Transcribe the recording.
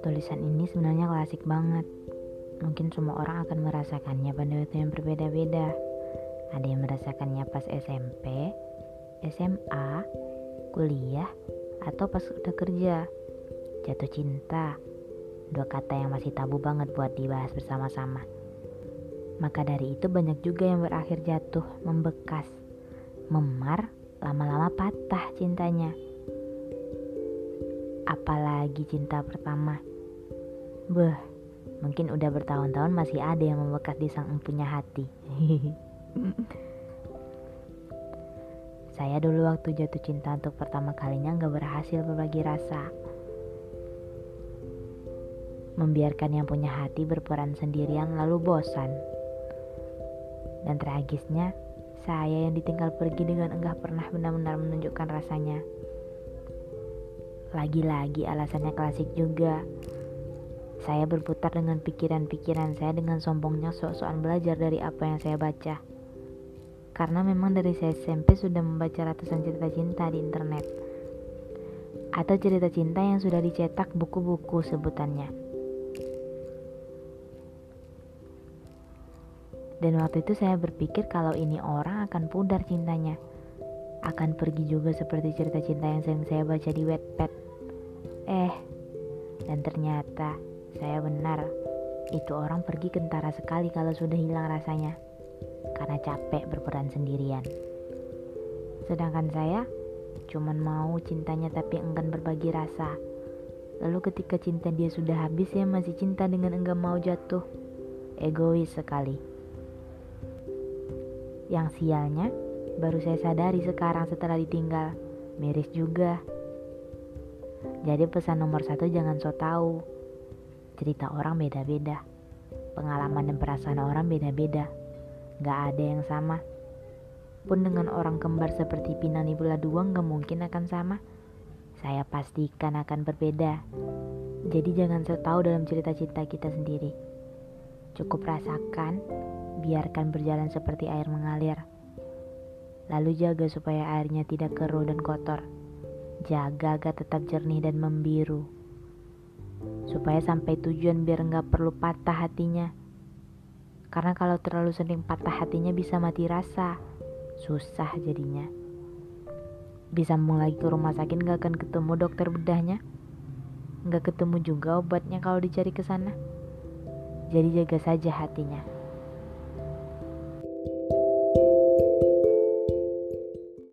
Tulisan ini sebenarnya klasik banget. Mungkin semua orang akan merasakannya pada waktu yang berbeda-beda. Ada yang merasakannya pas SMP, SMA, kuliah, atau pas udah kerja. Jatuh cinta, dua kata yang masih tabu banget buat dibahas bersama-sama. Maka dari itu banyak juga yang berakhir jatuh, membekas, memar, lama-lama patah cintanya. Apalagi cinta pertama. Beh, mungkin udah bertahun-tahun masih ada yang membekas di sang empunya hati. Saya dulu waktu jatuh cinta untuk pertama kalinya gak berhasil berbagi rasa. Membiarkan yang punya hati berperan sendirian lalu bosan. Dan tragisnya, saya yang ditinggal pergi dengan enggak pernah benar-benar menunjukkan rasanya. Lagi-lagi alasannya klasik juga. Saya berputar dengan pikiran-pikiran saya dengan sombongnya sok-sokan belajar dari apa yang saya baca. Karena memang dari saya SMP sudah membaca ratusan cerita cinta di internet. Atau cerita cinta yang sudah dicetak buku-buku sebutannya. Dan waktu itu saya berpikir kalau ini orang akan pudar cintanya. Akan pergi juga seperti cerita cinta yang sering saya baca di Wattpad. Eh, dan ternyata saya benar. Itu orang pergi kentara sekali kalau sudah hilang rasanya karena capek berperan sendirian. Sedangkan saya cuman mau cintanya tapi enggan berbagi rasa. Lalu ketika cinta dia sudah habis saya masih cinta dengan enggak mau jatuh. Egois sekali. Yang sialnya baru saya sadari sekarang setelah ditinggal. Miris juga. Jadi pesan nomor satu jangan so tau. Cerita orang beda-beda. Pengalaman dan perasaan orang beda-beda. Gak ada yang sama. Pun dengan orang kembar seperti Pinani Bula Dua gak mungkin akan sama. Saya pastikan akan berbeda. Jadi jangan tahu dalam cerita cinta kita sendiri. Cukup rasakan, biarkan berjalan seperti air mengalir. Lalu jaga supaya airnya tidak keruh dan kotor. Jaga agar tetap jernih dan membiru. Supaya sampai tujuan biar nggak perlu patah hatinya karena kalau terlalu sering patah hatinya bisa mati rasa. Susah jadinya. Bisa mulai ke rumah sakit gak akan ketemu dokter bedahnya. Gak ketemu juga obatnya kalau dicari ke sana. Jadi jaga saja hatinya.